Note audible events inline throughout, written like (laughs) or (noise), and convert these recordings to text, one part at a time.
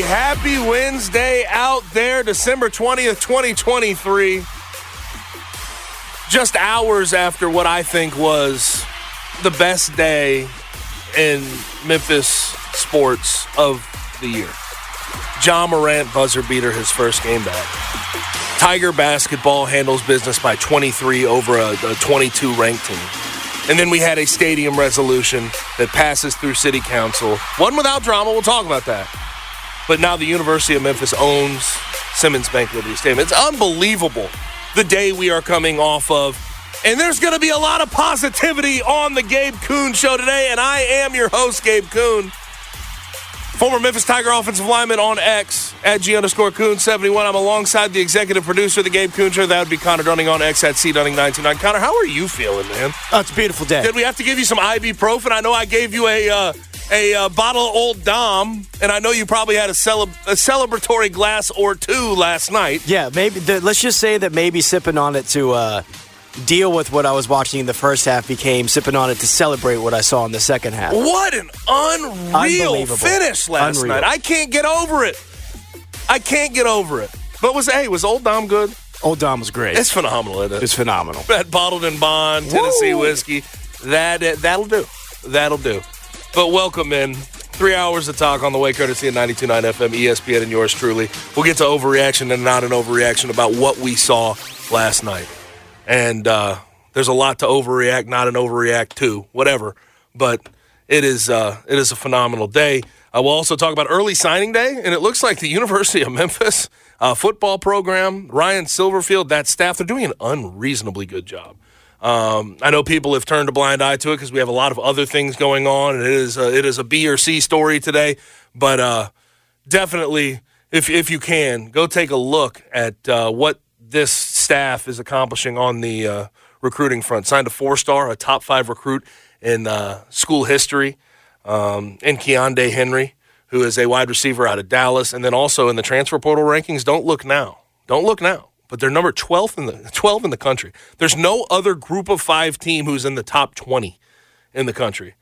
Happy, Wednesday out there, December 20th, 2023. Just hours after what I think was the best day in Memphis sports of the year. Ja Morant buzzer beater his first game back. Tiger basketball handles business by 23 over a, a 22 ranked team. And then we had a stadium resolution that passes through city council. One without drama, we'll talk about that. But now the University of Memphis owns Simmons Bank Liberty Stadium. It's unbelievable the day we are coming off of. And there's going to be a lot of positivity on the Gabe Kuhn show today. And I am your host, Gabe Kuhn. Former Memphis Tiger offensive lineman on X at G underscore Kuhn 71. I'm alongside the executive producer of the Gabe Kuhn show. That would be Connor Dunning on X at C Dunning 929. Connor, how are you feeling, man? Oh, it's a beautiful day. Did we have to give you some ibuprofen? I know I gave you a. Uh, a uh, bottle of Old Dom, and I know you probably had a, cele- a celebratory glass or two last night. Yeah, maybe. The, let's just say that maybe sipping on it to uh, deal with what I was watching in the first half became sipping on it to celebrate what I saw in the second half. What an unreal finish last Unreal. night! I can't get over it. I can't get over it. But was hey, was Old Dom good? Old Dom was great. It's phenomenal, isn't it? It's phenomenal. that bottled in bond Tennessee Woo. whiskey. That that'll do. That'll do. But welcome in. Three hours of talk on the way, courtesy of 92.9 FM, ESPN, and yours truly. We'll get to overreaction and not an overreaction about what we saw last night. And uh, there's a lot to overreact, not an overreact to, whatever. But it is uh, it is a phenomenal day. I will also talk about early signing day, and it looks like the (laughs) University of Memphis uh, football program, Ryan Silverfield, that staff, they're doing an unreasonably good job. Um, I know people have turned a blind eye to it because we have a lot of other things going on, and it is a, it is a B or C story today. But uh, definitely, if if you can, go take a look at uh, what this staff is accomplishing on the uh, recruiting front. Signed a four star, a top five recruit in uh, school history, um, in Keondae Henry, who is a wide receiver out of Dallas, and then also in the transfer portal rankings. Don't look now. Don't look now. But they're number 12 in the 12 in the country. There's no other group of 5 team who's in the top 20 in the country.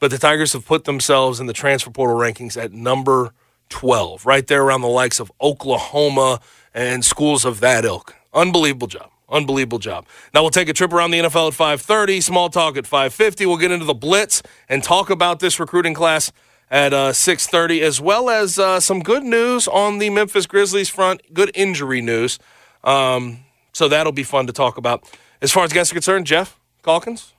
But the Tigers have put themselves in the transfer portal rankings at number 12, right there around the likes of Oklahoma and schools of that ilk. Unbelievable job. Unbelievable job. Now we'll take a trip around the NFL at 5:30, small talk at 5:50. We'll get into the blitz and talk about this recruiting class at uh, 6:30 as well as uh, some good news on the Memphis Grizzlies front, good injury news. Um, so that'll be fun to talk about. As far as guests are concerned, Jeff Calkins,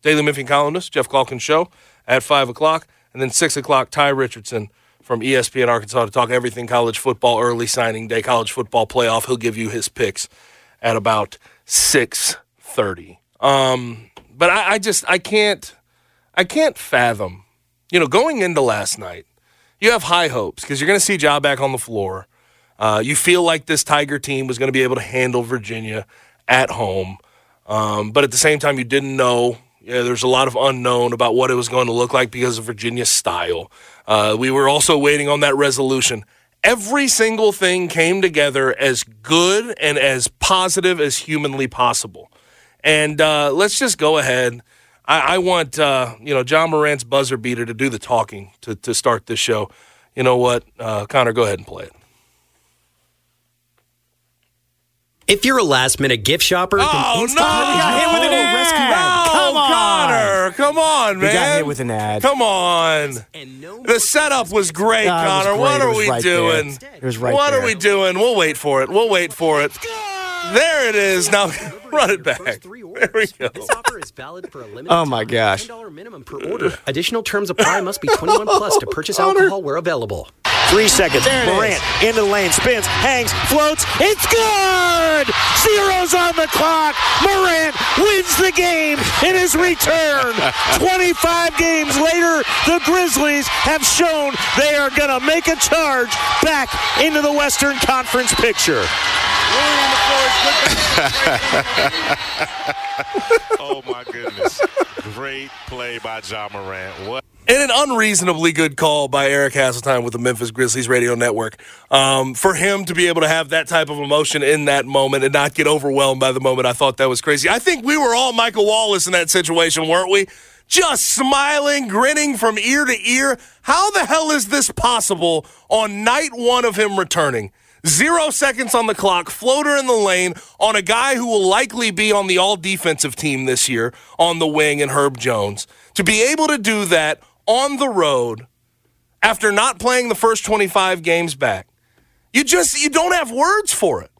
Daily Memphian columnist, Jeff Calkins show at five o'clock, and then six o'clock, Ty Richardson from ESPN Arkansas to talk everything college football, early signing day, college football playoff. He'll give you his picks at about six thirty. Um, but I, I just I can't I can't fathom, you know, going into last night. You have high hopes because you're going to see Ja back on the floor. Uh, you feel like this Tiger team was going to be able to handle Virginia at home, um, but at the same time, you didn't know Yeah, there's a lot of unknown about what it was going to look like because of Virginia's style. Uh, we were also waiting on that resolution. Every single thing came together as good and as positive as humanly possible. And uh, let's just go ahead. I, I want uh, you know Ja Morant's buzzer beater to do the talking to, to start this show. You know what, uh, Connor, go ahead and play it. If you're a last minute gift shopper, Oh Instacart no! is got hit with an ad. Rescue No, Come come on. Connor! Come on, man! We got hit with an ad. Come on! The setup was great, Ah, it was Connor. What are we right there. doing? It was right what there. are we doing? We'll wait for it. We'll wait for it. There it is. Now (laughs) run it back. There we go. This offer is valid for a limited Oh, my gosh. $10 minimum per order. Additional terms apply. Must be 21 plus to purchase (laughs) alcohol where available. Three seconds. There Morant into the lane, spins, hangs, floats. It's good! Zeros on the clock. Morant wins the game in his return. (laughs) 25 games later, the Grizzlies have shown they are going to make a charge back into the Western Conference picture. (laughs) (laughs) oh my goodness. Great play by Ja Morant. What And an unreasonably good call by Eric Hasseltine with the Memphis Grizzlies radio network. Um, for him to be able to have that type of emotion in that moment and not get overwhelmed by the moment, I thought that was crazy. I think we were all Michael Wallace in that situation, weren't we? Just smiling, grinning from ear to ear. How the hell is this possible on night one of him returning? Zero seconds on the clock, floater in the lane on a guy who will likely be on the all defensive team this year on the wing and Herb Jones. To be able to do that on the road after not playing the first 25 games back, you just you don't have words for it.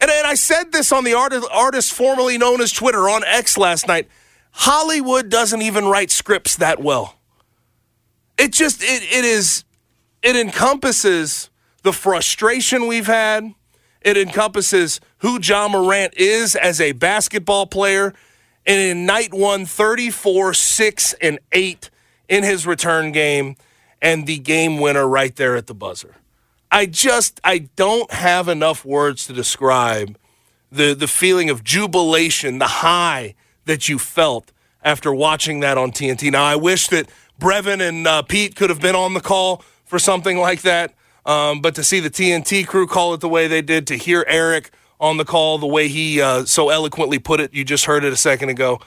And, and I said this on the artist, artist formerly known as Twitter on X last night. Hollywood doesn't even write scripts that well. It just it, it is it encompasses the frustration we've had. It encompasses who Ja Morant is as a basketball player. And in night one, 34, 6, and 8 in his return game, and the game winner right there at the buzzer. I just I don't have enough words to describe the the feeling of jubilation, the high that you felt after watching that on TNT. Now I wish that Brevin and uh, Pete could have been on the call for something like that, um, but to see the TNT crew call it the way they did, to hear Eric on the call the way he uh, so eloquently put it, you just heard it a second ago.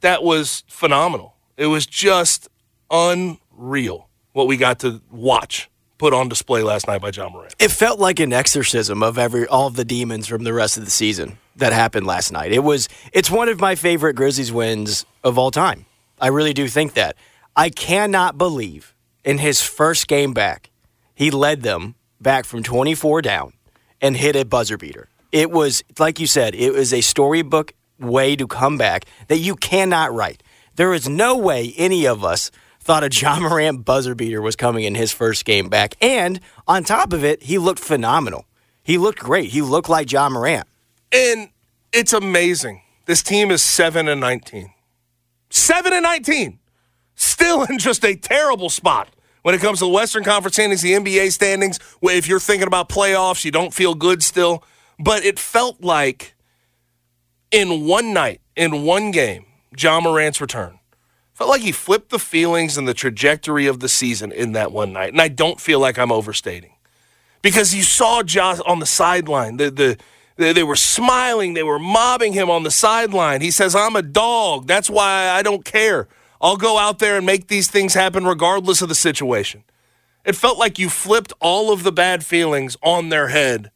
That was phenomenal. It was just unreal what we got to watch put on display last night by Ja Morant. It felt like an exorcism of every all of the demons from the rest of the season that happened last night. It was it's one of my favorite Grizzlies wins of all time. I really do think that. I cannot believe in his first game back, he led them back from 24 down and hit a buzzer beater. It was like you said, it was a storybook way to come back that you cannot write. There is no way any of us thought a Ja Morant buzzer beater was coming in his first game back. And on top of it, he looked phenomenal. He looked great. He looked like Ja Morant. And it's amazing. This team is 7 and 19. 7 and 19. Still in just a terrible spot when it comes to the Western Conference standings, the NBA standings. If you're thinking about playoffs, you don't feel good still. But it felt like in one night, in one game, Ja Morant's return. Felt like he flipped the feelings and the trajectory of the season in that one night. And I don't feel like I'm overstating. Because you saw Josh on the sideline. The, the, they, they were smiling. They were mobbing him on the sideline. He says, I'm a dog. That's why I don't care. I'll go out there and make these things happen regardless of the situation. It felt like you flipped all of the bad feelings on their head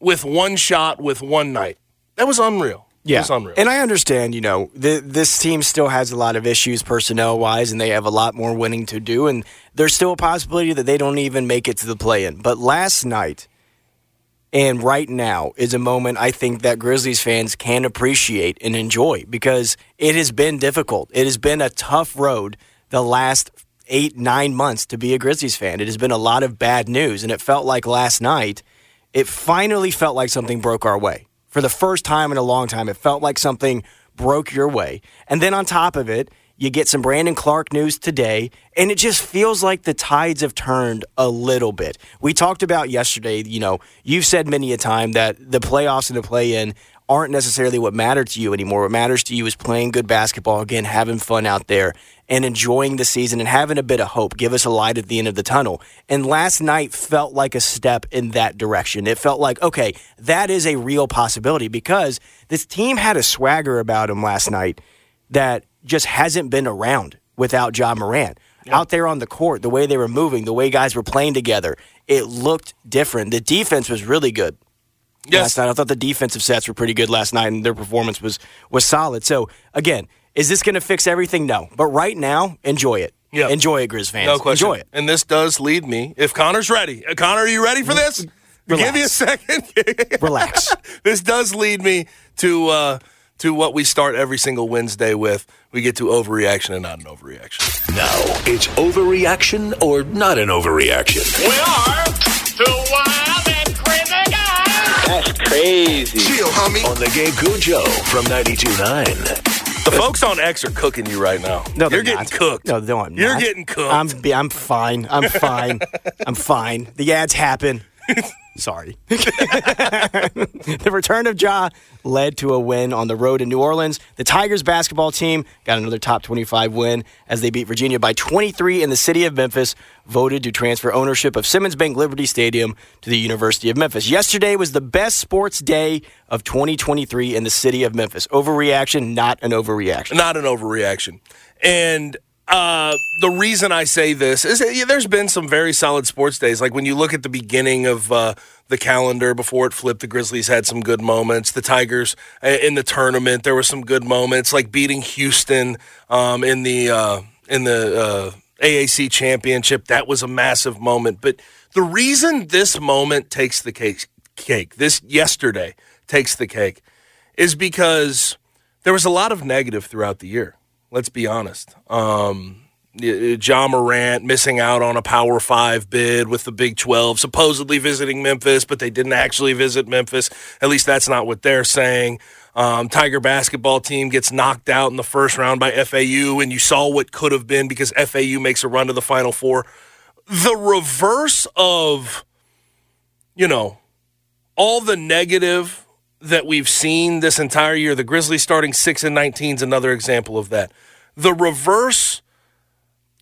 with one shot, with one night. That was unreal. Yeah, It was unreal. and I understand. You know, th- this team still has a lot of issues personnel wise, and they have a lot more winning to do. And there's still a possibility that they don't even make it to the play-in. But last night and right now is a moment I think that Grizzlies fans can appreciate and enjoy because it has been difficult. It has been a tough road the last eight nine months to be a Grizzlies fan. It has been a lot of bad news, and it felt like last night. It finally felt like something broke our way for the first time in a long time. It felt like something broke your way. And then on top of it, you get some Brandon Clarke news today, and it just feels like the tides have turned a little bit. We talked about yesterday, you know, you've said many a time that the playoffs and the play in aren't necessarily what matter to you anymore. What matters to you is playing good basketball again, having fun out there, and enjoying the season and having a bit of hope. Give us a light at the end of the tunnel. And last night felt like a step in that direction. It felt like, okay, that is a real possibility because this team had a swagger about them last night that just hasn't been around without Ja Morant. Out there on the court, the way they were moving, the way guys were playing together, it looked different. The defense was really good Yes. last night. I thought the defensive sets were pretty good last night, and their performance was was solid. So again, is this going to fix everything? No, but right now, enjoy it. Yeah. enjoy it, Grizz fans. No question. Enjoy it. And this does lead me. If Connor's ready, Uh, Connor, are you ready for this? Give me a second. (laughs) Relax. this does lead me to uh, to what we start every single Wednesday with. We get to overreaction and not an overreaction. Now it's overreaction or not an overreaction. We are two wild and crazy guys. That's crazy. Chill, homie. On the Gabe Cujo from 92.9. The folks on X are cooking you right now. No, they're you're getting not. cooked. No, no, I'm You're not. getting cooked. I'm I'm fine. I'm fine. (laughs) I'm fine. The ads happen. (laughs) Sorry. (laughs) the return of Ja led to a win on the road in New Orleans. The Tigers basketball team got another top 25 win as they beat Virginia by 23 in the city of Memphis, voted to transfer ownership of Simmons Bank Liberty Stadium to the University of Memphis. Yesterday was the best sports day of 2023 in the city of Memphis. Overreaction, not an overreaction. not an overreaction. And uh, the reason I say this is yeah, there's been some very solid sports days. Like when you look at the beginning of uh, the calendar before it flipped, the Grizzlies had some good moments. The Tigers uh, in the tournament, there were some good moments, like beating Houston um, in the uh, in the uh, AAC championship. That was a massive moment. But the reason this moment takes the cake, cake this yesterday takes the cake, is because there was a lot of negative throughout the year. Let's be honest. Um, Ja Morant missing out on a Power Five bid with the Big 12, supposedly visiting Memphis, but they didn't actually visit Memphis. At least that's not what they're saying. Um, Tiger basketball team gets knocked out in the first round by FAU, and you saw what could have been because FAU makes a run to the Final Four. The reverse of, you know, all the negative that we've seen this entire year. The Grizzlies starting 6 and 19 is another example of that. The reverse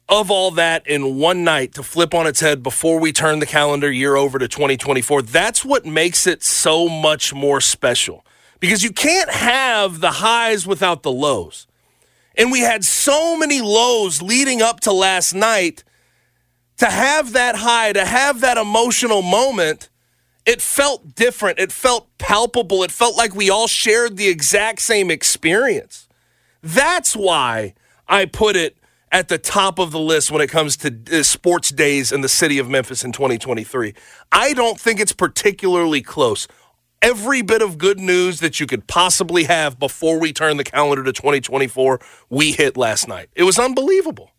of all that in one night to flip on its head before we turn the calendar year over to 2024, that's what makes it so much more special. Because you can't have the highs without the lows. And we had so many lows leading up to last night. To have that high, to have that emotional moment, it felt different. It felt palpable. It felt like we all shared the exact same experience. That's why I put it at the top of the list when it comes to uh, sports days in the city of Memphis in 2023. I don't think it's particularly close. Every bit of good news that you could possibly have before we turn the calendar to 2024, we hit last night. It was unbelievable.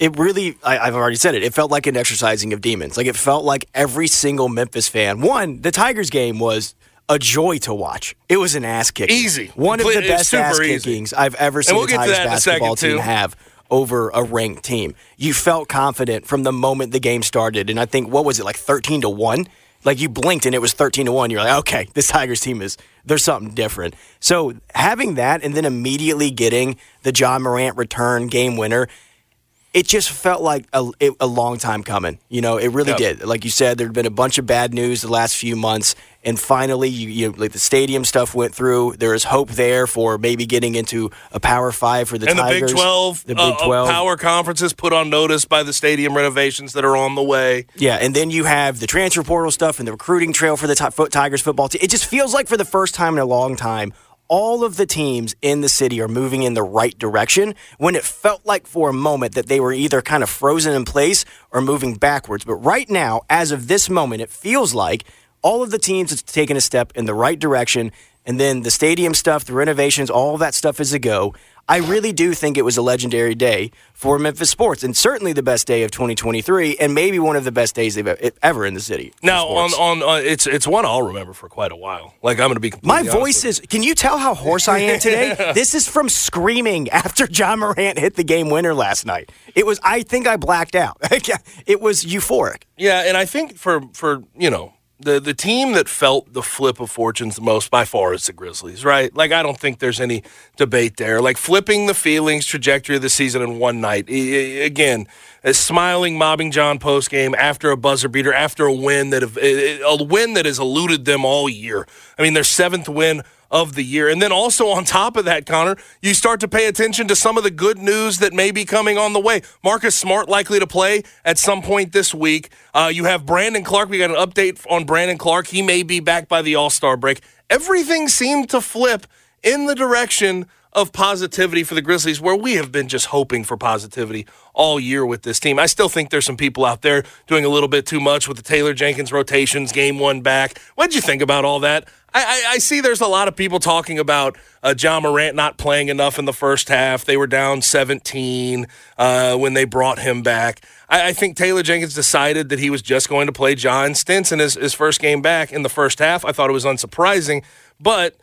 It really I, i've already said it it felt like an exercising of demons. Like it felt like every single memphis fan one the tigers game was a joy to watch. It was an ass kick Easy. one of the best ass easy. kickings i've ever seen we'll the tigers basketball team have over a ranked team. You felt confident from the moment the game started and i think what was it like 13 to 1 like you blinked and it was 13 to 1 you're like okay this tigers team is there's something different. So having that and then immediately getting the ja morant return game winner it just felt like a, it- a long time coming. You know, it really Yep. did. Like you said, there had been a bunch of bad news the last few months, and finally, you, you like the stadium stuff went through. There is hope there for maybe getting into a Power Five for the and Tigers. the Big 12, the Big uh, uh, 12. power conferences put on notice by the stadium renovations that are on the way. Yeah, and then you have the transfer portal stuff and the recruiting trail for the fo- Tigers football team. It just feels like for the first time in a long time, all of the teams in the city are moving in the right direction when it felt like for a moment that they were either kind of frozen in place or moving backwards. But right now, as of this moment, it feels like all of the teams have taken a step in the right direction. And then the stadium stuff, the renovations, all that stuff is a go. I really do think it was a legendary day for Memphis sports, and certainly the best day of 2023, and maybe one of the best days they've ever in the city. Now, on, on uh, it's it's one I'll remember for quite a while. Like I'm going to be my voice is. Can you tell how hoarse I am today? (laughs) this is from screaming after Ja Morant hit the game winner last night. It was. I think I blacked out. (laughs) it was euphoric. Yeah, and I think for for you know the the team that felt the flip of fortunes the most by far is the Grizzlies, right? Like I don't think there's any debate there. Like flipping the feelings trajectory of the season in one night. I- again, smiling mobbing Ja post game after a buzzer beater, after a win that have, a win that has eluded them all year. I mean, their seventh win of the year. And then also on top of that, Connor, you start to pay attention to some of the good news that may be coming on the way. Marcus Smart likely to play at some point this week. Uh, you have Brandon Clarke. We got an update on Brandon Clarke. He may be back by the All Star break. Everything seemed to flip in the direction of positivity for the Grizzlies, where we have been just hoping for positivity all year with this team. I still think there's some people out there doing a little bit too much with the Taylor Jenkins rotations, game one back. What'd you think about all that? I, I, see there's a lot of people talking about uh, Ja Morant not playing enough in the first half. They were down 17 uh, when they brought him back. I, I, think Taylor Jenkins decided that he was just going to play Ja Stinson his, his first game back in the first half. I thought it was unsurprising, but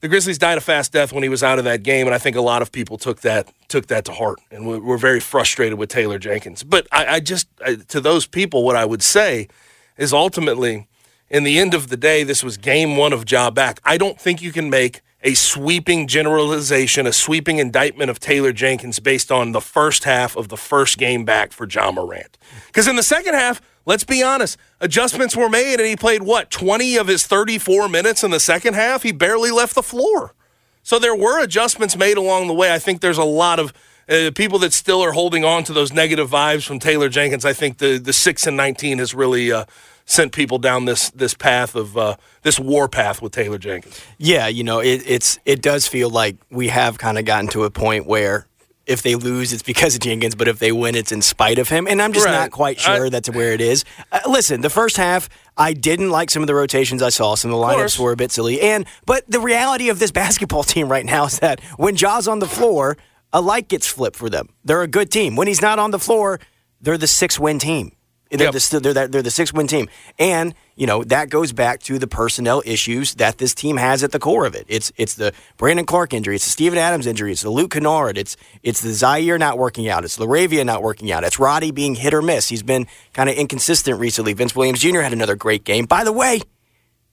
the Grizzlies died a fast death when he was out of that game, and I think a lot of people took that took that to heart and we were very frustrated with Taylor Jenkins. But I, I just I, to those people, what I would say is ultimately, in the end of the day, this was game one of Ja back. I don't think you can make a sweeping generalization, a sweeping indictment of Taylor Jenkins based on the first half of the first game back for Ja Morant. Because in the second half, let's be honest, adjustments were made and he played what, 20 of his 34 minutes in the second half? He barely left the floor. So there were adjustments made along the way. I think there's a lot of uh, people that still are holding on to those negative vibes from Taylor Jenkins. I think the, the 6 and 19 has really. Uh, sent people down this this path of uh, this war path with Taylor Jenkins. Yeah, you know, it, it's it does feel like we have kind of gotten to a point where if they lose, it's because of Jenkins, but if they win, it's in spite of him. And I'm just Right. not quite sure I- that's where it is. Uh, listen, the first half, I didn't like some of the rotations I saw. Some of the lineups were a bit silly. And but the reality of this (laughs) basketball team right now is that when Ja's on the floor, a light gets flipped for them. They're a good team. When he's not on the floor, they're the six win team. They're, Yep. the, they're, the, they're the six win team. And, you know, that goes back to the personnel issues that this team has at the core of it. It's it's the Brandon Clarke injury, it's the Steven Adams injury, it's the Luke Kennard, it's it's the Ziaire not working out, it's LaRavia not working out, it's Roddy being hit or miss. He's been kind of inconsistent recently. Vince Williams Jr. had another great game. By the way,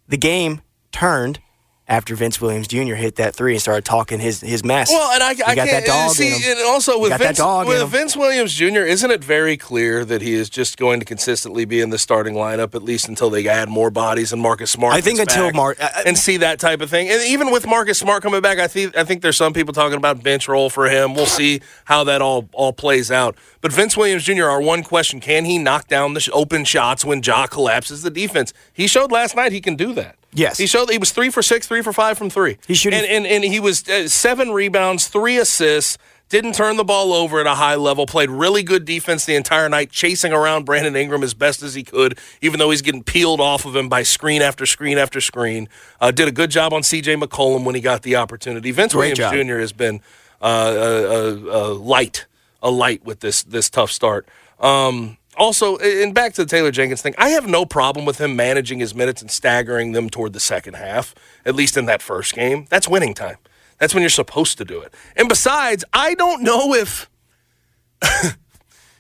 the game turned after Vince Williams Jr. hit that three and started talking his his mess. Well, and I, I got can't that dog see, and also with Vince, with. Vince Williams Jr., isn't it very clear that he is just going to consistently be in the starting lineup at least until they add more bodies and Marcus Smart? I think until back Mar- I- I- and see that type of thing, and even with Marcus Smart coming back, I think I think there's some people talking about bench role for him. We'll see how that all all plays out. But Vince Williams Jr. Our one question: Can he knock down the sh- open shots when Ja collapses the defense? He showed last night he can do that. Yes. he showed he was three for six, three for five from three. He shooting- and and, and he was uh, seven rebounds, three assists. Didn't turn the ball over at a high level. Played really good defense the entire night, chasing around Brandon Ingram as best as he could, even though he's getting peeled off of him by screen after screen after screen. Uh, did a good job on C.J. McCollum when he got the opportunity. Vince Great Williams job. Jr. has been uh, a, a, a light, a light with this this tough start. Um, also, and back to the Taylor Jenkins thing, I have no problem with him managing his minutes and staggering them toward the second half, at least in that first game. That's winning time. That's when you're supposed to do it. And besides, I don't know if. (laughs)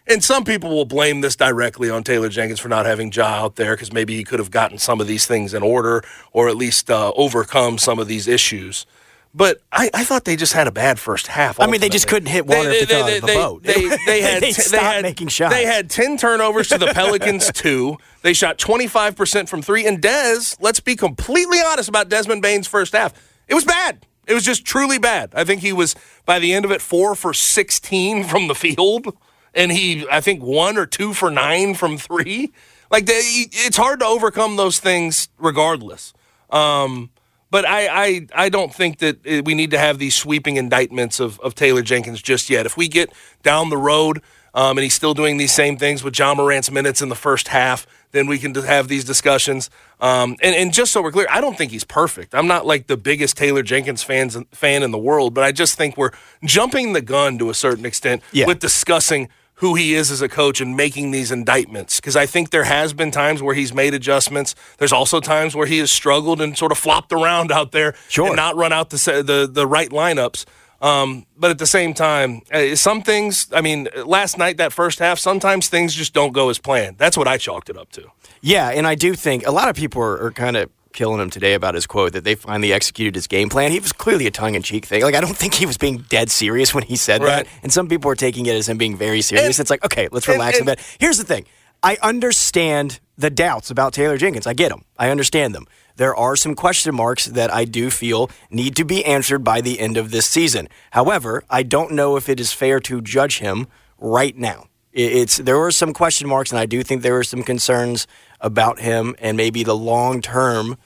and some people will blame this directly on Taylor Jenkins for not having Ja out there because maybe he could have gotten some of these things in order or at least uh, overcome some of these issues. But I, I thought they just had a bad first half. I mean, they just couldn't hit water they out of a they, boat. They, they (laughs) had t- had, making shots. They had ten turnovers to the (laughs) Pelicans two. They shot twenty five percent from three. And Dez, let's be completely honest about Desmond Bane's first half. It was bad. It was just truly bad. I think he was by the end of it four for sixteen (laughs) from the field, and he I think one or two for nine from three. Like they, it's hard to overcome those things regardless. Um, but I, I, I don't think that uh, we need to have these sweeping indictments of, of Taylor Jenkins just yet. If we get down the road um, and he's still doing these same things with Ja Morant's minutes in the first half, then we can have these discussions. Um, and, and just so we're clear, I don't think he's perfect. I'm not like the biggest Taylor Jenkins fans, fan in the world, but I just think we're jumping the gun to a certain extent Yeah. with discussing who he is as a coach and making these indictments because I think there has been times where he's made adjustments. There's also times where he has struggled and sort of flopped around out there Sure. and not run out the the the right lineups. Um, but at the same time, uh, some things, I mean, last night, that first half, sometimes things just don't go as planned. That's what I chalked it up to. Yeah, and I do think a lot of people are, are kind of killing him today about his quote that they finally executed his game plan. He was clearly a tongue in cheek thing. Like, I don't think he was being dead serious when he said Right. that. And some people are taking it as him being very serious. And- it's like, okay, let's relax and- a bit. Here's the thing I understand the doubts about Taylor Jenkins. I get them, I understand them. There are some question marks that I do feel need to be answered by the end of this season. However, I don't know if it is fair to judge him right now. It's there were some question marks, and I do think there were some concerns about him and maybe the long term,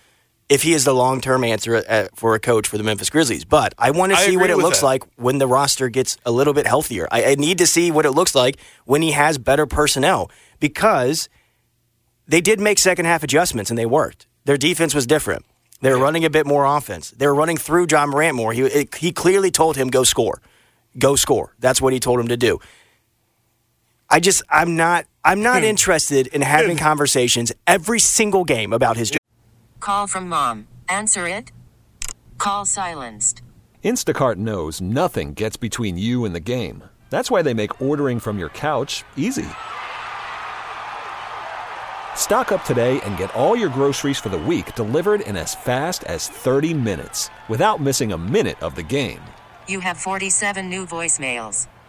if he is the long term answer uh, for a coach for the Memphis Grizzlies. But I want to see what it looks that. like when the roster gets a little bit healthier. I, I need to see what it looks like when he has better personnel because they did make second half adjustments and they worked. Their defense was different. They were running a bit more offense. They were running through Ja Morant more. He, it, he clearly told him, go score. Go score. That's what he told him to do. I just, I'm not, I'm not hmm. interested in having hmm. conversations every single game about his. Call from mom. Answer it. Call silenced. Instacart knows nothing gets between you and the game. That's why they make ordering from your couch easy. Stock up today and get all your groceries for the week delivered in as fast as 30 minutes without missing a minute of the game. You have 47 new voicemails.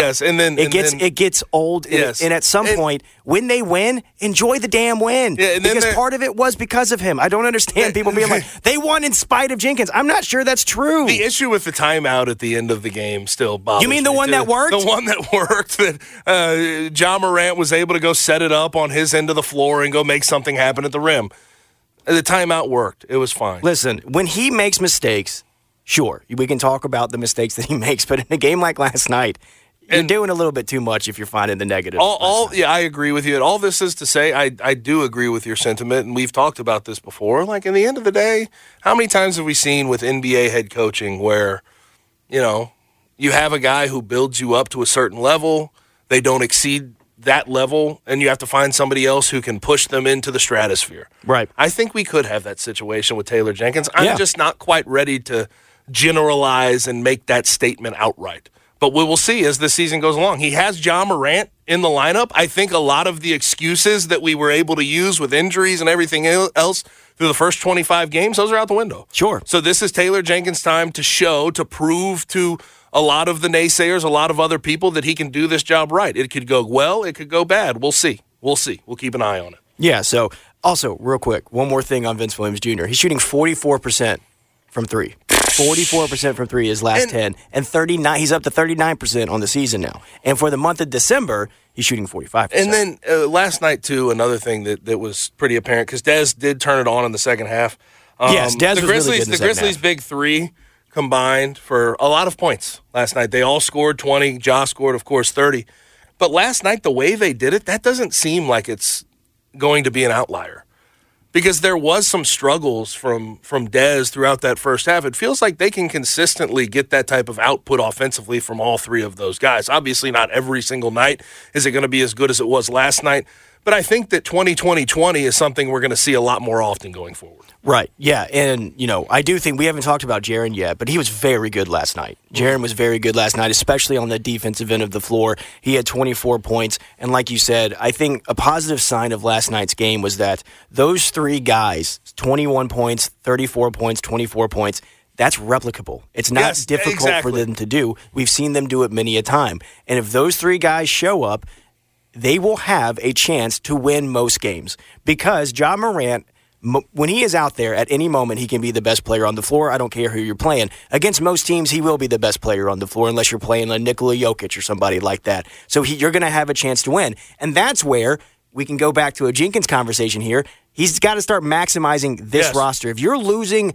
Yes, and then It and gets then- it gets old, and- Yes. and, at some And- point, when they win, enjoy the damn win. Yeah, because part of it was because of him. I don't understand people being like, (laughs) they won in spite of Jenkins. I'm not sure that's true. The issue with the timeout at the end of the game still bothers You mean the me, one too. that worked? The one that (laughs) worked that uh, Ja Morant was able to go set it up on his end of the floor and go make something happen at the rim. The timeout worked. It was fine. Listen, when he makes mistakes, sure, we can talk about the mistakes that he (laughs) makes, but in a game like last night, you're doing a little bit too much if you're finding the negative. All, all yeah, I agree with you. And all this is to say, I, I do agree with your sentiment, and we've talked about this before. Like, in the end of the day, how many times have we seen with NBA head coaching where, you know, you have a guy who builds you up to a certain level, they don't exceed that level, and you have to find somebody else who can push them into the stratosphere. Right. I think we could have that situation with Taylor Jenkins. I'm Yeah. just not quite ready to generalize and make that statement outright. But we will see as the season goes along. He has Ja Morant in the lineup. I think a lot of the excuses that we were able to use with injuries and everything else through the first 25 games, those are out the window. Sure. So this is Taylor Jenkins' time to show, to prove to a lot of the naysayers, a lot of other people that he can do this job right. It could go well, it could go bad. We'll see. We'll see. We'll keep an eye on it. Yeah. So, also, real quick, one more thing on Vince Williams Jr. He's shooting 44% from three. 44% from three his last And- 10, and 39. He's up to 39% on the season now. And for the month of December, he's shooting 45%. And then uh, last night too, another thing that, that was pretty apparent because Dez did turn it on in the second half. Um, Yes, Dez the was really Grizzlies. good in the the Grizzlies' half. big three combined for a lot of points last night. They all scored twenty. Josh scored, of course, thirty. But last night, the way they did it, that doesn't seem like it's going to be an outlier because there was some struggles from from Dez throughout that first half. It feels like they can consistently get that type of output offensively from all three of those guys. Obviously, not every single night is it going to be as good as it was last night, But I think that 2020 is something we're going to see a lot more often going forward. Right. Yeah. And, you know, I do think we haven't talked about Jaren yet, but he was very good last night. Jaren was very good last night, especially on the defensive end of the floor. He had 24 points. And like you said, I think a positive sign of last night's game was that those three guys 21 points, 34 points, 24 points that's replicable. It's not Yes, difficult exactly. for them to do. We've seen them do it many a time. And if those three guys show up, they will have a chance to win most games because Ja Morant, when he is out there at any moment, he can be the best player on the floor. I don't care who you're playing. Against most teams, he will be the best player on the floor unless you're playing a Nikola Jokic or somebody like that. So he, you're going to have a chance to win. And that's where we can go back to a Jenkins conversation here. He's got to start maximizing this Yes. roster. If you're losing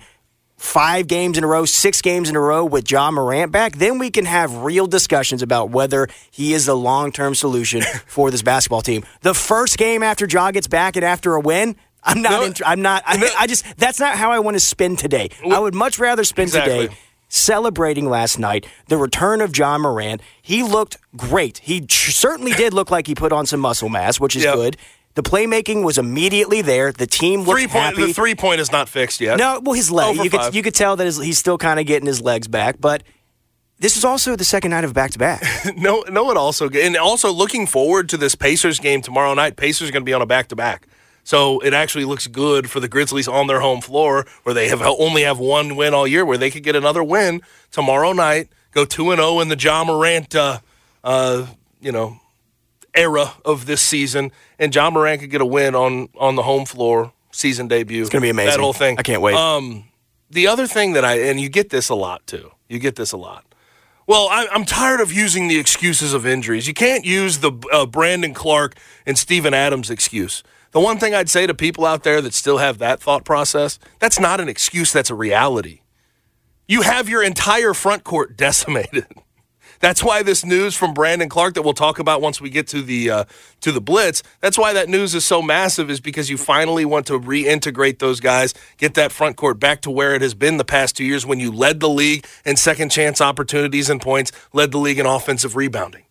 five games in a row, six games in a row with Ja Morant back, then we can have real discussions about whether he is the long term solution (laughs) for this basketball team. The first game after Ja gets back and after a win. I'm not. No. int- I'm not. I, I just. That's not how I want to spend today. I would much rather spend Exactly. today celebrating last night the return of Ja Morant. He looked great. He certainly did look like he put on some muscle mass, which is Yep. good. The playmaking was immediately there. The team looked Three point, happy. the three point is not fixed yet. No, well, his leg. Oh, you could you could tell that his, he's still kind of getting his legs back, but this is also the second night of back to back. (laughs) no, no. It also and also looking forward to this Pacers game tomorrow night. Pacers are going to be on a back to back, so it actually looks good for the Grizzlies on their home floor, where they have only have one win all year, where they could get another win tomorrow night, go two and zero in the Ja Morant, uh, uh, you know, era of this season, and Ja Morant could get a win on on the home floor season debut. It's gonna be amazing. That whole thing. I can't wait. Um, the other thing that I and you get this a lot too. You get this a lot. Well, I, I'm tired of using the excuses of injuries. You can't use the uh, Brandon Clarke and Steven Adams excuse. The one thing I'd say to people out there that still have that thought process, that's not an excuse, that's a reality. You have your entire front court (laughs) decimated. That's why this news from Brandon Clarke that we'll talk about once we get to the uh, to the blitz. That's why that news is so massive is because you finally want to reintegrate those guys, get that front court back to where it has been the past two years when you led the league in second chance opportunities and points, led the league in offensive rebounding.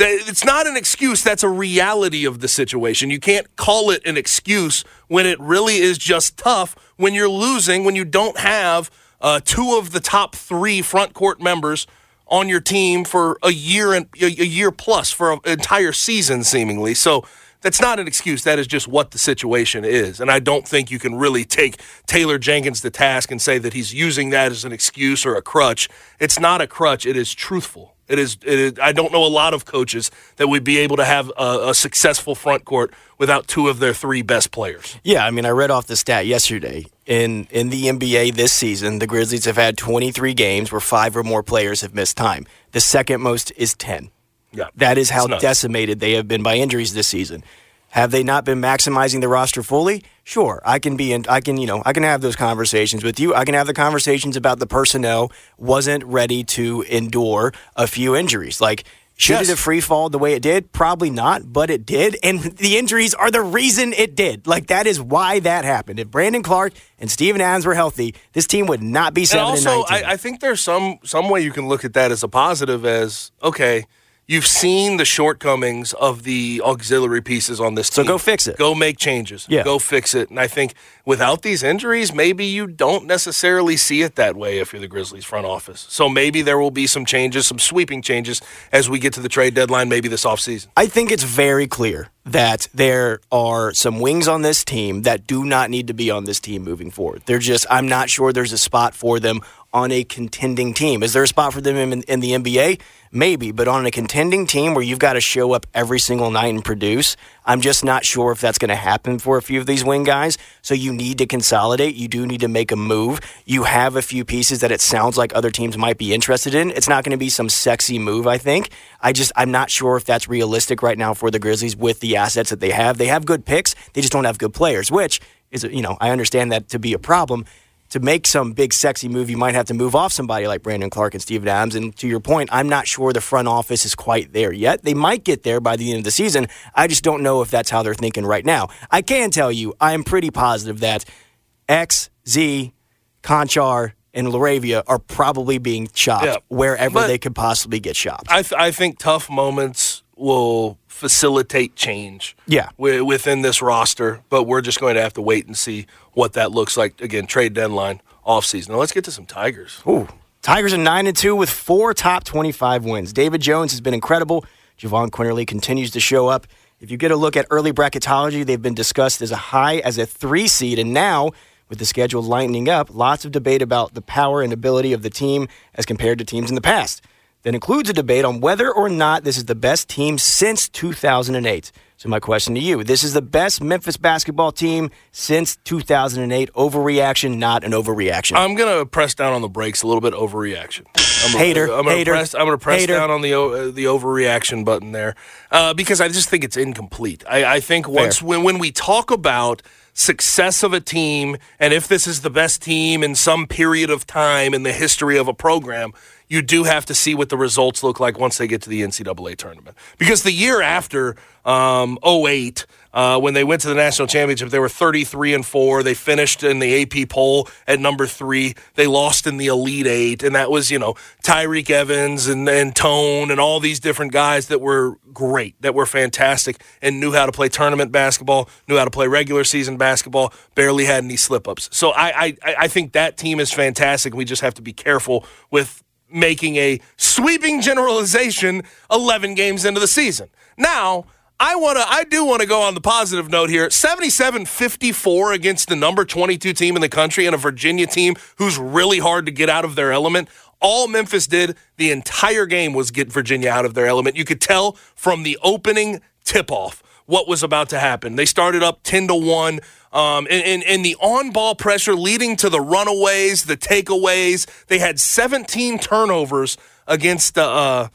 It's not an excuse. That's a reality of the situation. You can't call it an excuse when it really is just tough when you're losing, when you don't have uh, two of the top three front court members on your team for a year and a, year plus for an entire season, seemingly. So that's not an excuse. That is just what the situation is. And I don't think you can really take Taylor Jenkins to task and say that he's using that as an excuse or a crutch. It's not a crutch. It is truthful. It is. It is I don't know a lot of coaches that would be able to have a, a successful front court without two of their three best players. yeah, I mean, I read off the stat yesterday. In in the NBA this season, the Grizzlies have had 23 games where five or more players have missed time. The second most is 10. Yeah, That is how decimated they have been by injuries this season. Have they not been maximizing the roster fully? Sure, I can be in. I can you know I can have those conversations with you. I can have the conversations about the personnel wasn't ready to endure a few injuries. Like should Yes. it have free fall the way it did? Probably not, but it did, and the injuries are the reason it did. Like that is why that happened. If Brandon Clarke and Steven Adams were healthy, this team would not be And seven and, also, nineteen. I, I think there's some some way you can look at that as a positive. As okay, you've seen the shortcomings of the auxiliary pieces on this So team. go fix it. Go make changes. Yeah. Go fix it. And I think without these injuries, maybe you don't necessarily see it that way if you're the Grizzlies front office. So maybe there will be some changes, some sweeping changes as we get to the trade deadline, maybe this offseason. I think it's very clear that there are some wings on this team that do not need to be on this team moving forward. They're just, I'm not sure there's a spot for them on a contending team. Is there a spot for them in, in the NBA? Maybe, but on a contending team where you've got to show up every single night and produce, I'm just not sure if that's going to happen for a few of these wing guys. So you need to consolidate. You do need to make a move. You have a few pieces that it sounds like other teams might be interested in. It's not going to be some sexy move, I think. I just, I'm not sure if that's realistic right now for the Grizzlies with the assets that they have. They have good picks, they just don't have good players, which is, you know, I understand that to be a problem to make some big sexy move, you might have to move off somebody like Brandon Clarke and Steven Adams. And to your point, I'm not sure the front office is quite there yet. They might get there by the end of the season. I just don't know if that's how they're thinking right now. I can tell you, I'm pretty positive that X, Z, Konchar, and LaRavia are probably being chopped Yeah. wherever they could possibly get chopped. I, th- I think tough moments will facilitate change. Yeah. wi- within this roster, but we're just going to have to wait and see what that looks like. Again, trade deadline, offseason. Now let's get to some Tigers. Ooh. Tigers are 9 and 2 with four top 25 wins. David Jones has been incredible. Jahvon Quinerly continues to show up. If you get a look at early bracketology, they've been discussed as a high as a three seed. And now, with the schedule lightening up, lots of debate about the power and ability of the team as compared to teams in the past. That includes a debate on whether or not this is the best team since 2008. So, my question to you this is the best Memphis basketball team since 2008. Overreaction, not an overreaction. I'm going to press down on the brakes a little bit. Overreaction. I'm Hater, I'm gonna hater, press. I'm going to press hater. down on the uh, the overreaction button there uh, because I just think it's incomplete. I, I think once when when we talk about success of a team and if this is the best team in some period of time in the history of a program, you do have to see what the results look like once they get to the NCAA tournament. Because the year after um, 08, uh, when they went to the national championship, they were 33 and four. They finished in the AP poll at number three. They lost in the Elite Eight, and that was you know Tyreke Evans and and Tone and all these different guys that were great, that were fantastic, and knew how to play tournament basketball, knew how to play regular season basketball. Barely had any slip ups. So I I I think that team is fantastic. We just have to be careful with making a sweeping generalization 11 games into the season. Now, I want to I do want to go on the positive note here. 77-54 against the number 22 team in the country and a Virginia team who's really hard to get out of their element. All Memphis did the entire game was get Virginia out of their element. You could tell from the opening tip-off what was about to happen. They started up 10 to 1. Um, and, and, and the on ball pressure leading to the runaways, the takeaways. They had 17 turnovers against the. Uh,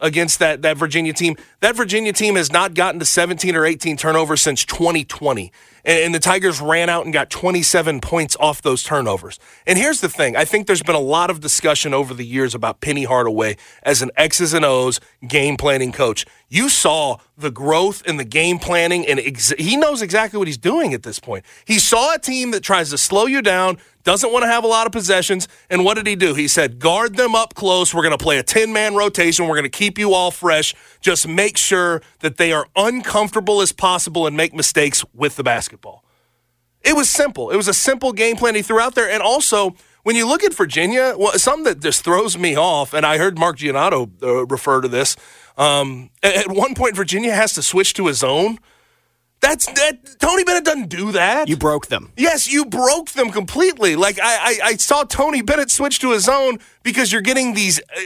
against that, that Virginia team. That Virginia team has not gotten to 17 or 18 turnovers since 2020. And, and the Tigers ran out and got 27 points off those turnovers. And here's the thing I think there's been a lot of discussion over the years about Penny Hardaway as an X's and O's game planning coach. You saw the growth in the game planning, and ex- he knows exactly what he's doing at this point. He saw a team that tries to slow you down, doesn't want to have a lot of possessions. And what did he do? He said, guard them up close. We're going to play a 10 man rotation. We're going to keep you all fresh. Just make sure that they are uncomfortable as possible and make mistakes with the basketball. It was simple. It was a simple game plan he threw out there. And also, when you look at Virginia, well, something that just throws me off, and I heard Mark Giannotto uh, refer to this. Um, at, at one point, Virginia has to switch to a zone. That's that. Tony Bennett doesn't do that. You broke them. Yes, you broke them completely. Like I, I, I saw Tony Bennett switch to a zone because you're getting these uh,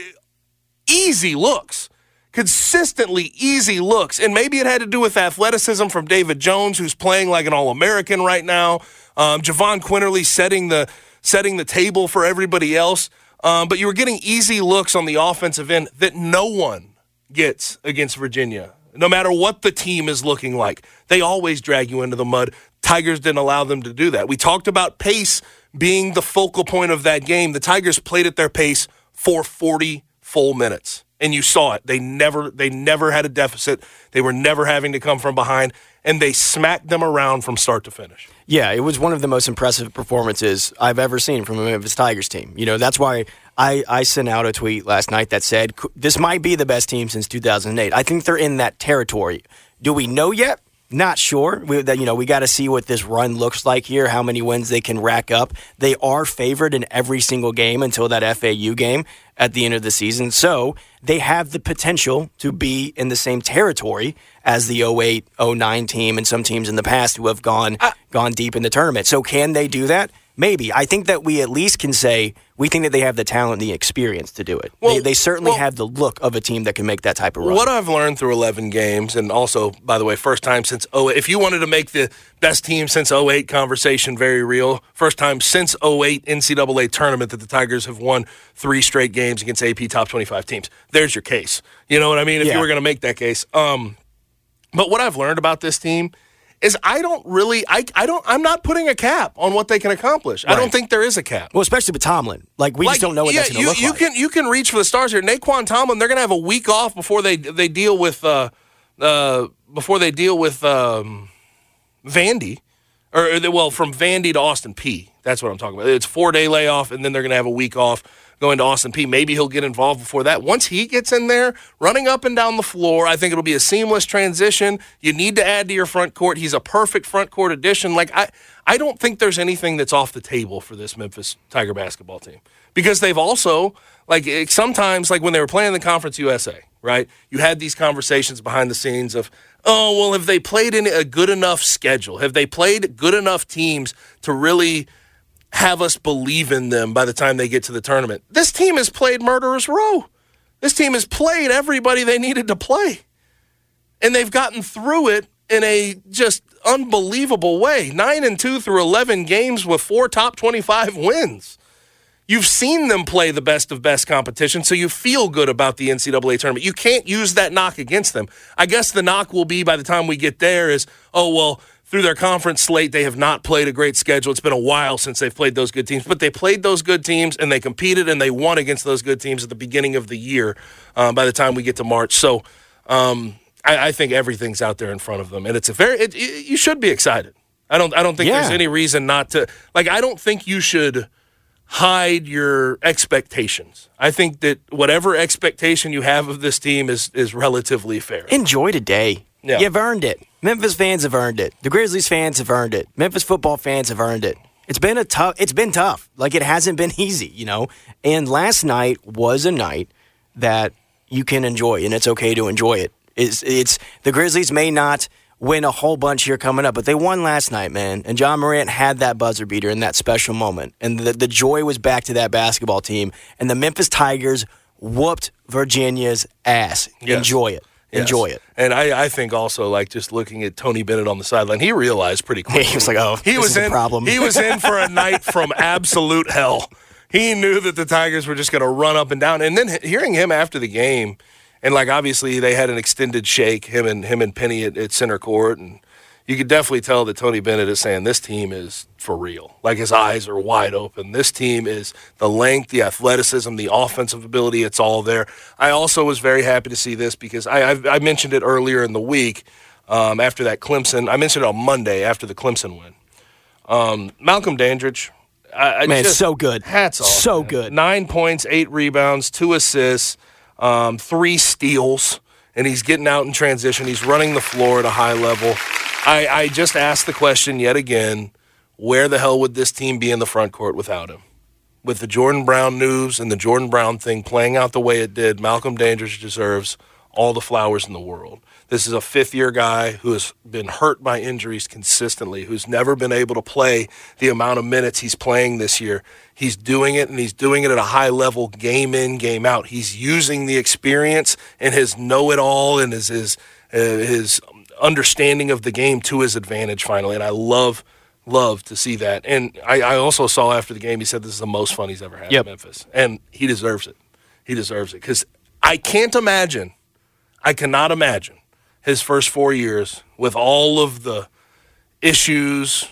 easy looks, consistently easy looks, and maybe it had to do with athleticism from David Jones, who's playing like an All American right now. Um, Jahvon Quinerly setting the setting the table for everybody else. Um, but you were getting easy looks on the offensive end that no one gets against Virginia. No matter what the team is looking like, they always drag you into the mud. Tigers didn't allow them to do that. We talked about pace being the focal point of that game. The Tigers played at their pace for 40 full minutes. And you saw it. They never they never had a deficit. They were never having to come from behind and they smacked them around from start to finish. Yeah, it was one of the most impressive performances I've ever seen from a Memphis Tigers team. You know, that's why I, I sent out a tweet last night that said this might be the best team since 2008. I think they're in that territory. Do we know yet? Not sure. We, that, you know, we got to see what this run looks like here, how many wins they can rack up. They are favored in every single game until that FAU game at the end of the season. So they have the potential to be in the same territory as the 08, 09 team and some teams in the past who have gone gone deep in the tournament. So can they do that? Maybe. I think that we at least can say we think that they have the talent and the experience to do it. Well- they, they certainly well- have the look of a team that can make that type of run. What I've learned through 11 games, and also, by the way, first time since 08, if you wanted to make the best team since 08 conversation very real, first time since 08 NCAA tournament that the Tigers have won three straight games against AP top 25 teams. There's your case. You know what I mean? If Yeah. you were going to make that case. Um, but what I've learned about this team is I don't really, I, I don't, I'm not putting a cap on what they can accomplish. I don't think there is a cap. well, especially with Tomlin. Like, we Like, just don't know what yeah, that's going you, to look you like. can you can reach for the stars here. Nae'Qwan Tomlin, they're going to have a week off before they they deal with uh, uh, before they deal with um, Vandy, or or they- well, from Vandy to Austin Peay. That's what I'm talking about. It's four day layoff, and then they're going to have a week off going to Austin Peay. Maybe he'll get involved before that. Once he gets in there, running up and down the floor, I think it'll be a seamless transition. You need to add to your front court. He's a perfect front court addition. Like I, I don't think there's anything that's off the table for this Memphis Tiger basketball team because they've also like sometimes like when they were playing the Conference USA, right? You had these conversations behind the scenes of, oh well, have they played in a good enough schedule? Have they played good enough teams to really have us believe in them by the time they get to the tournament? This team has played murderers row. This team has played everybody they needed to play, and they've gotten through it in a just unbelievable way. Nine and two through eleven games with four top twenty-five wins. You've seen them play the best of best competition, so you feel good about the NCAA tournament. You can't use that knock against them. I guess the knock will be by the time we get there is, oh, well, through their conference slate, they have not played a great schedule. It's been a while since they've played those good teams, but they played those good teams and they competed and they won against those good teams at the beginning of the year um, by the time we get to March. So um, I, I think everything's out there in front of them, and it's a very, it, it- you should be excited. I don't, I don't think Yeah. there's any reason not to. Like, I don't think you should hide your expectations. I think that whatever expectation you have of this team is is relatively fair. Enjoy today. Yeah. You've earned it. Memphis fans have earned it. The Grizzlies fans have earned it. Memphis football fans have earned it. It's been a tough. It's been tough. Like it hasn't been (laughs) easy, you know. And last night was a night that you can enjoy, and it's okay to enjoy it. It's, it's the Grizzlies may not win a whole bunch here coming up, but they won last night, man. And Ja Morant had that buzzer beater in that special moment, and the the joy was back to that basketball team. And the Memphis Tigers whooped Virginia's ass. Yes. Enjoy it. Yes. Enjoy it. And I, I think also like just looking at Tony Bennett on the sideline, he realized pretty (laughs) quickly. He was like, "Oh, he was in problem." He was in for a night (laughs) from absolute hell. He knew that the Tigers were just going to run up and down. And then hearing him after the game, and like obviously they had an extended shake, him and him and Penny at, at center court, and you could definitely tell that Tony Bennett is saying this team is for real. Like his eyes are wide open. This team is the length, the athleticism, the offensive ability. It's all there. I also was very happy to see this because I I, I mentioned it earlier in the week um, after that Clemson. I mentioned it on Monday after the Clemson win. Um, Malcolm Dandridge. I, I Man, just- so good. Hats off. So man. good. Nine points, eight rebounds, two assists, um, three steals, and he's getting out in transition. He's running the floor at a high level. I, I just asked the question yet again where the hell would this team be in the front court without him? With the Jordan Brown news and the Jordan Brown thing playing out the way it did, Malcolm Dandridge deserves all the flowers in the world. This is a fifth year guy who has been hurt by injuries consistently, who's never been able to play the amount of minutes he's playing this year. He's doing it and he's doing it at a high level, game in, game out. He's using the experience and his know it all and his, his, uh, his understanding of the game to his advantage finally. And I love, love to see that. And I, I also saw after the game, he said this is the most fun he's ever had Yep. in Memphis. And he deserves it. He deserves it because I can't imagine I cannot imagine his first four years with all of the issues,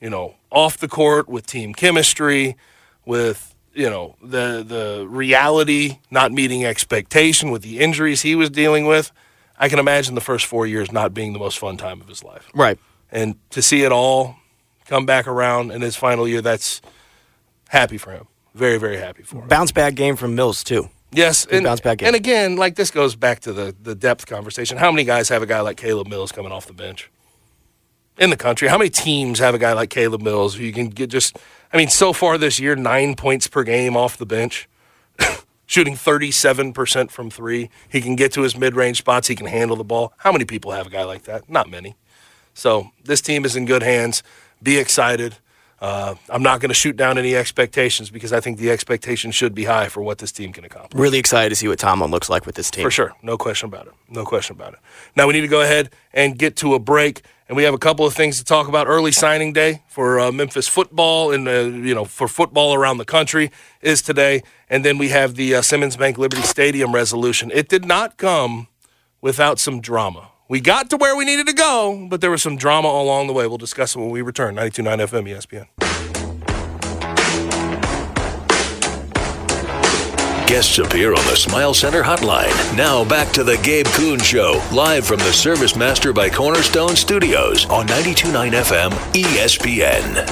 you know, off the court with team chemistry, with you know the the reality not meeting expectation with the injuries he was dealing with. I can imagine the first four years not being the most fun time of his life. Right. And to see it all come back around in his final year, that's happy for him. Very, very happy for him. Bounce back game from Mills too. Yes, and, bounce back game. and again, like this goes back to the the depth conversation. How many guys have a guy like Caleb Mills coming off the bench in the country? How many teams have a guy like Caleb Mills who you can get just? I mean, so far this year, nine points per game off the bench, (laughs) shooting thirty seven percent from three. He can get to his mid range spots. He can handle the ball. How many people have a guy like that? Not many. So this team is in good hands. Be excited. Uh, I'm not going to shoot down any expectations because I think the expectation should be high for what this team can accomplish. Really excited to see what Tomlin looks like with this team. For sure. No question about it. No question about it. Now we need to go ahead and get to a break. And we have a couple of things to talk about. Early signing day for uh, Memphis football and, uh, you know, for football around the country is today. And then we have the uh, Simmons Bank Liberty Stadium resolution. It did not come without some drama. We got to where we needed to go, but there was some drama along the way. We'll discuss it when we return. 92.9 FM ESPN. Guests appear on the Smile Center hotline. Now back to the Gabe Kuhn Show, live from the Service Master by Cornerstone Studios on 92.9 FM ESPN.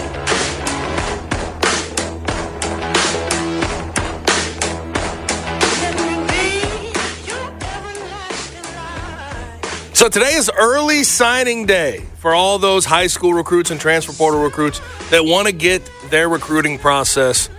So today is early signing day for all those high school recruits and transfer portal recruits that want to get their recruiting process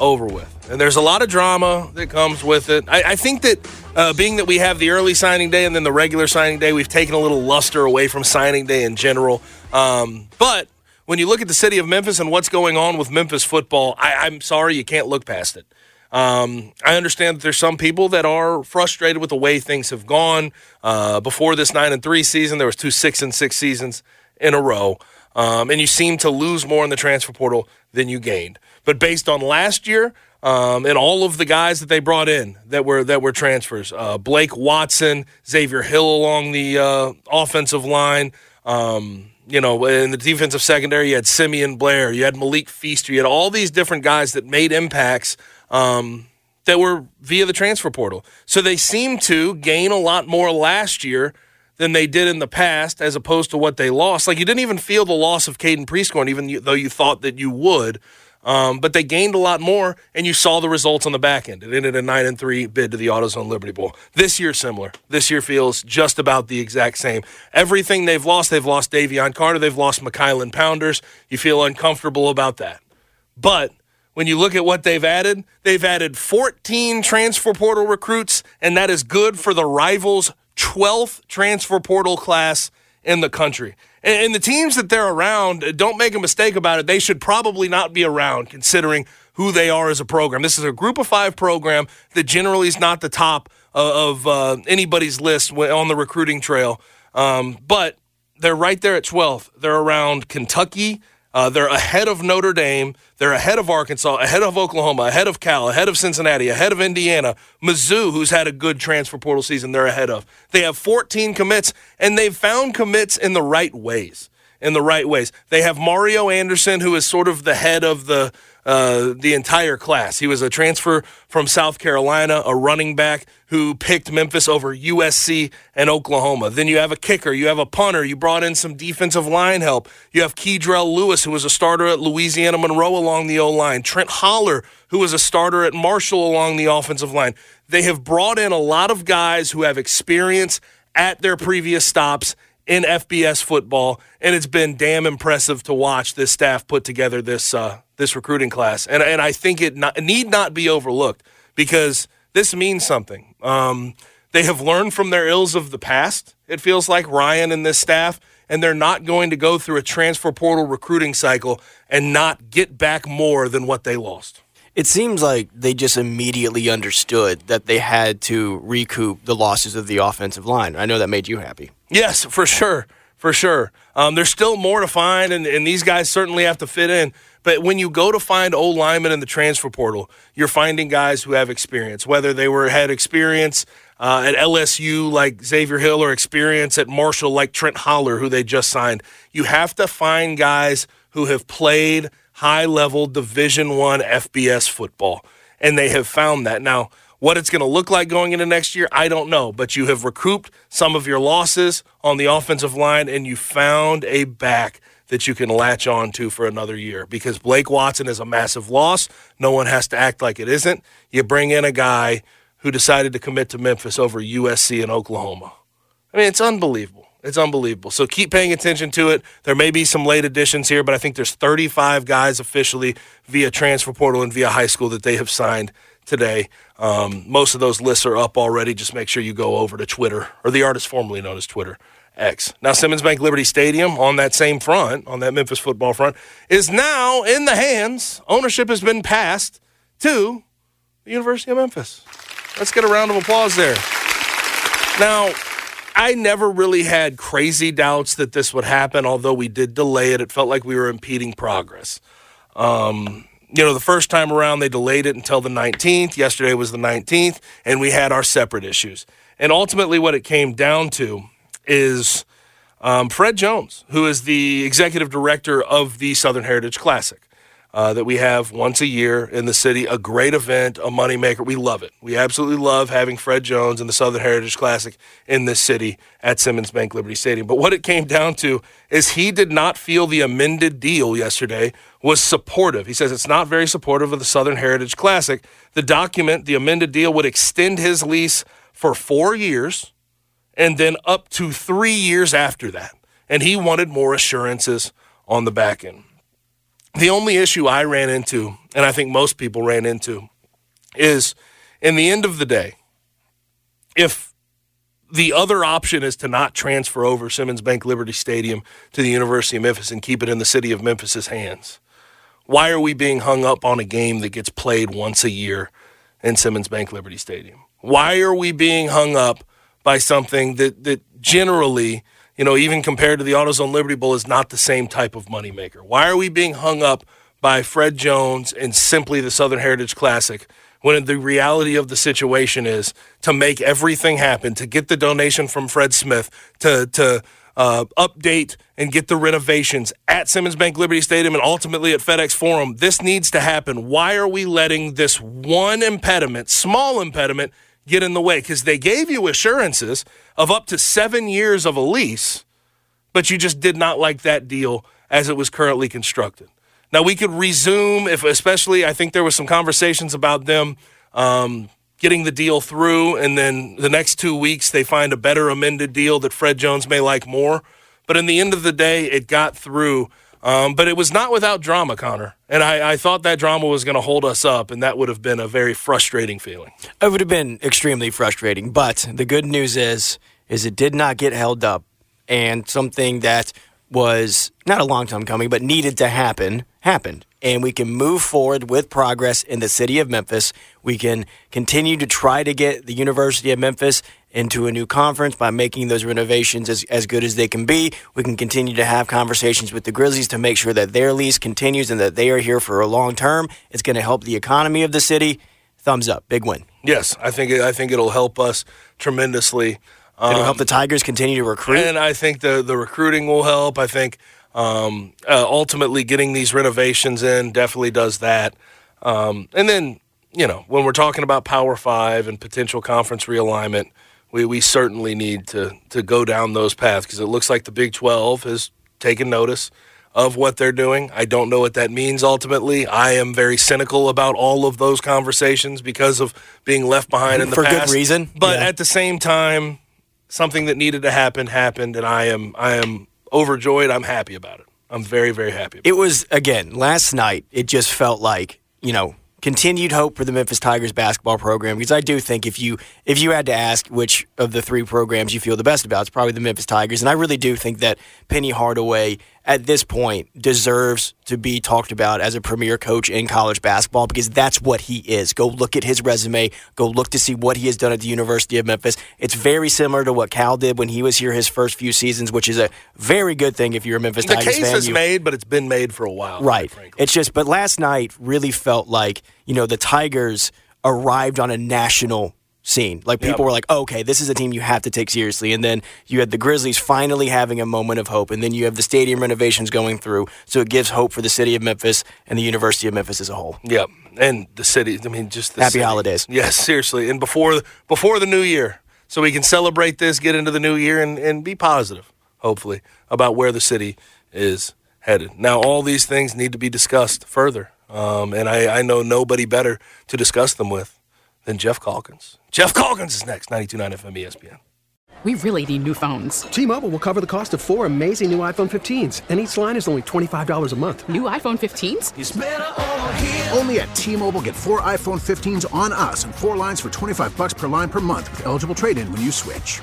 over with. And there's a lot of drama that comes with it. I, I think that uh, being that we have the early signing day and then the regular signing day, we've taken a little luster away from signing day in general. Um, but when you look at the city of Memphis and what's going on with Memphis football, I, I'm sorry you can't look past it. Um, I understand that there's some people that are frustrated with the way things have gone. Uh, before this nine and three season, there was two six and six seasons in a row, um, and you seem to lose more in the transfer portal than you gained. But based on last year um, and all of the guys that they brought in that were that were transfers, uh, Blake Watson, Xavier Hill along the uh, offensive line. Um, you know, in the defensive secondary, you had Simeon Blair, you had Malik Feaster, you had all these different guys that made impacts um, that were via the transfer portal. So they seem to gain a lot more last year than they did in the past, as opposed to what they lost. Like you didn't even feel the loss of Caden Prieskorn, even though you thought that you would. Um, but they gained a lot more, and you saw the results on the back end. It ended a nine and three bid to the AutoZone Liberty Bowl. This year, similar. This year feels just about the exact same. Everything they've lost, they've lost Davion Carter, they've lost McKylan Pounders. You feel uncomfortable about that, but when you look at what they've added, they've added 14 transfer portal recruits, and that is good for the rivals' 12th transfer portal class in the country. And, the teams that they're around, don't make a mistake about it, they should probably not be around considering who they are as a program. This is a group of five program that generally is not the top of, uh, anybody's list on the recruiting trail. Um, but they're right there at 12th. They're around Kentucky, uh, they're ahead of Notre Dame. They're ahead of Arkansas, ahead of Oklahoma, ahead of Cal, ahead of Cincinnati, ahead of Indiana. Mizzou, who's had a good transfer portal season, they're ahead of. They have 14 commits, and they've found commits in the right ways. In the right ways. They have Mario Anderson, who is sort of the head of the uh, the entire class. He was a transfer from South Carolina, a running back who picked Memphis over USC and Oklahoma. Then you have a kicker, you have a punter, you brought in some defensive line help. You have Keydrell Lewis, who was a starter at Louisiana Monroe along the O line. Trent Holler, who was a starter at Marshall along the offensive line. They have brought in a lot of guys who have experience at their previous stops in FBS football, and it's been damn impressive to watch this staff put together this uh, this recruiting class. And and I think it not, need not be overlooked because this means something. Um, they have learned from their ills of the past. It feels like Ryan and this staff, and they're not going to go through a transfer portal recruiting cycle and not get back more than what they lost. It seems like they just immediately understood that they had to recoup the losses of the offensive line. I know that made you happy. Yes, for sure. For sure. Um, there's still more to find, and, and these guys certainly have to fit in. But when you go to find old linemen in the transfer portal, you're finding guys who have experience, whether they were had experience uh, at LSU like Xavier Hill or experience at Marshall like Trent Holler, who they just signed. You have to find guys who have played high level Division One FBS football, and they have found that now. What it's going to look like going into next year, I don't know. But you have recouped some of your losses on the offensive line, and you found a back that you can latch on to for another year because Blake Watson is a massive loss. No one has to act like it isn't. You bring in a guy who decided to commit to Memphis over USC and Oklahoma. I mean, it's unbelievable. It's unbelievable. So keep paying attention to it. There may be some late additions here, but I think there's 35 guys officially via transfer portal and via high school that they have signed today. Um, most of those lists are up already. Just make sure you go over to Twitter, or the artist formerly known as Twitter, X. Now, Simmons Bank Liberty Stadium on that same front, on that Memphis football front, is now in the hands. Ownership has been passed to the University of Memphis. Let's get a round of applause there. Now, I never really had crazy doubts that this would happen, although we did delay it. It felt like we were impeding progress. Um, you know, the first time around, they delayed it until the 19th. Yesterday was the 19th, and we had our separate issues. And ultimately, what it came down to is um, Fred Jones, who is the executive director of the Southern Heritage Classic. Uh, that we have once a year in the city, a great event, a moneymaker. We love it. We absolutely love having Fred Jones and the Southern Heritage Classic in this city at Simmons Bank Liberty Stadium. But what it came down to is he did not feel the amended deal yesterday was supportive. He says it's not very supportive of the Southern Heritage Classic. The document, the amended deal, would extend his lease for four years and then up to three years after that. And he wanted more assurances on the back end. The only issue I ran into, and I think most people ran into, is in the end of the day, if the other option is to not transfer over Simmons Bank Liberty Stadium to the University of Memphis and keep it in the city of Memphis's hands. Why are we being hung up on a game that gets played once a year in Simmons Bank Liberty Stadium? Why are we being hung up by something that that generally, you know, even compared to the AutoZone Liberty Bowl is not the same type of moneymaker? Why are we being hung up by Fred Jones and simply the Southern Heritage Classic when the reality of the situation is to make everything happen, to get the donation from Fred Smith, to to uh, update and get the renovations at Simmons Bank Liberty Stadium and ultimately at FedEx Forum. This needs to happen. Why are we letting this one impediment, small impediment, get in the way? Because they gave you assurances of up to seven years of a lease, but you just did not like that deal as it was currently constructed. Now we could resume if, especially, I think there was some conversations about them um, getting the deal through, and then the next two weeks they find a better amended deal that Fred Jones may like more. But in the end of the day, it got through. Um, but it was not without drama, Connor. And I, I thought that drama was going to hold us up, and that would have been a very frustrating feeling. It would have been extremely frustrating. But the good news is, is it did not get held up, and something that was not a long time coming, but needed to happen, happened. And we can move forward with progress in the city of Memphis. We can continue to try to get the University of Memphis into a new conference by making those renovations as, as good as they can be. We can continue to have conversations with the Grizzlies to make sure that their lease continues and that they are here for a long term. It's going to help the economy of the city. Thumbs up, big win. Yes, I think I think it'll help us tremendously. Um, it'll help the Tigers continue to recruit, and I think the the recruiting will help. I think um, uh, ultimately getting these renovations in definitely does that. Um, and then you know when we're talking about Power Five and potential conference realignment, we we certainly need to to go down those paths because it looks like the Big Twelve has taken notice of what they're doing. I don't know what that means ultimately. I am very cynical about all of those conversations because of being left behind in the For past. good reason. But Yeah. at the same time, something that needed to happen happened, and I am I am overjoyed. I'm happy about it. I'm very very happy. It was again last night. It just felt like you know continued hope for the Memphis Tigers basketball program because I do think if you if you had to ask which of the three programs you feel the best about, it's probably the Memphis Tigers, and I really do think that Penny Hardaway at this point deserves to be talked about as a premier coach in college basketball because that's what he is. Go look at his resume. Go look to see what he has done at the University of Memphis. It's very similar to what Cal did when he was here his first few seasons, which is a very good thing if you're a Memphis The Tigers case is made, but it's been made for a while. Right. It's just, but last night really felt like, you know, the Tigers arrived on a national scene. Like people Yep. were like, oh, okay, this is a team you have to take seriously. And then you had the Grizzlies finally having a moment of hope. And then you have the stadium renovations going through. So it gives hope for the city of Memphis and the University of Memphis as a whole. Yep. And the city. I mean, just the Happy city. holidays. Yes, seriously. And before before the new year, so we can celebrate this, get into the new year, and, and be positive, hopefully, about where the city is headed. Now, all these things need to be discussed further, um, and I, I know nobody better to discuss them with than Geoff Calkins. Geoff Calkins is next. 92.9 FM ESPN. We really need new phones. T-Mobile will cover the cost of four amazing new iPhone 15s, and each line is only $25 a month. New iPhone 15s? Only at T-Mobile get four iPhone 15s on us and four lines for 25 bucks per line per month with eligible trade-in when you switch.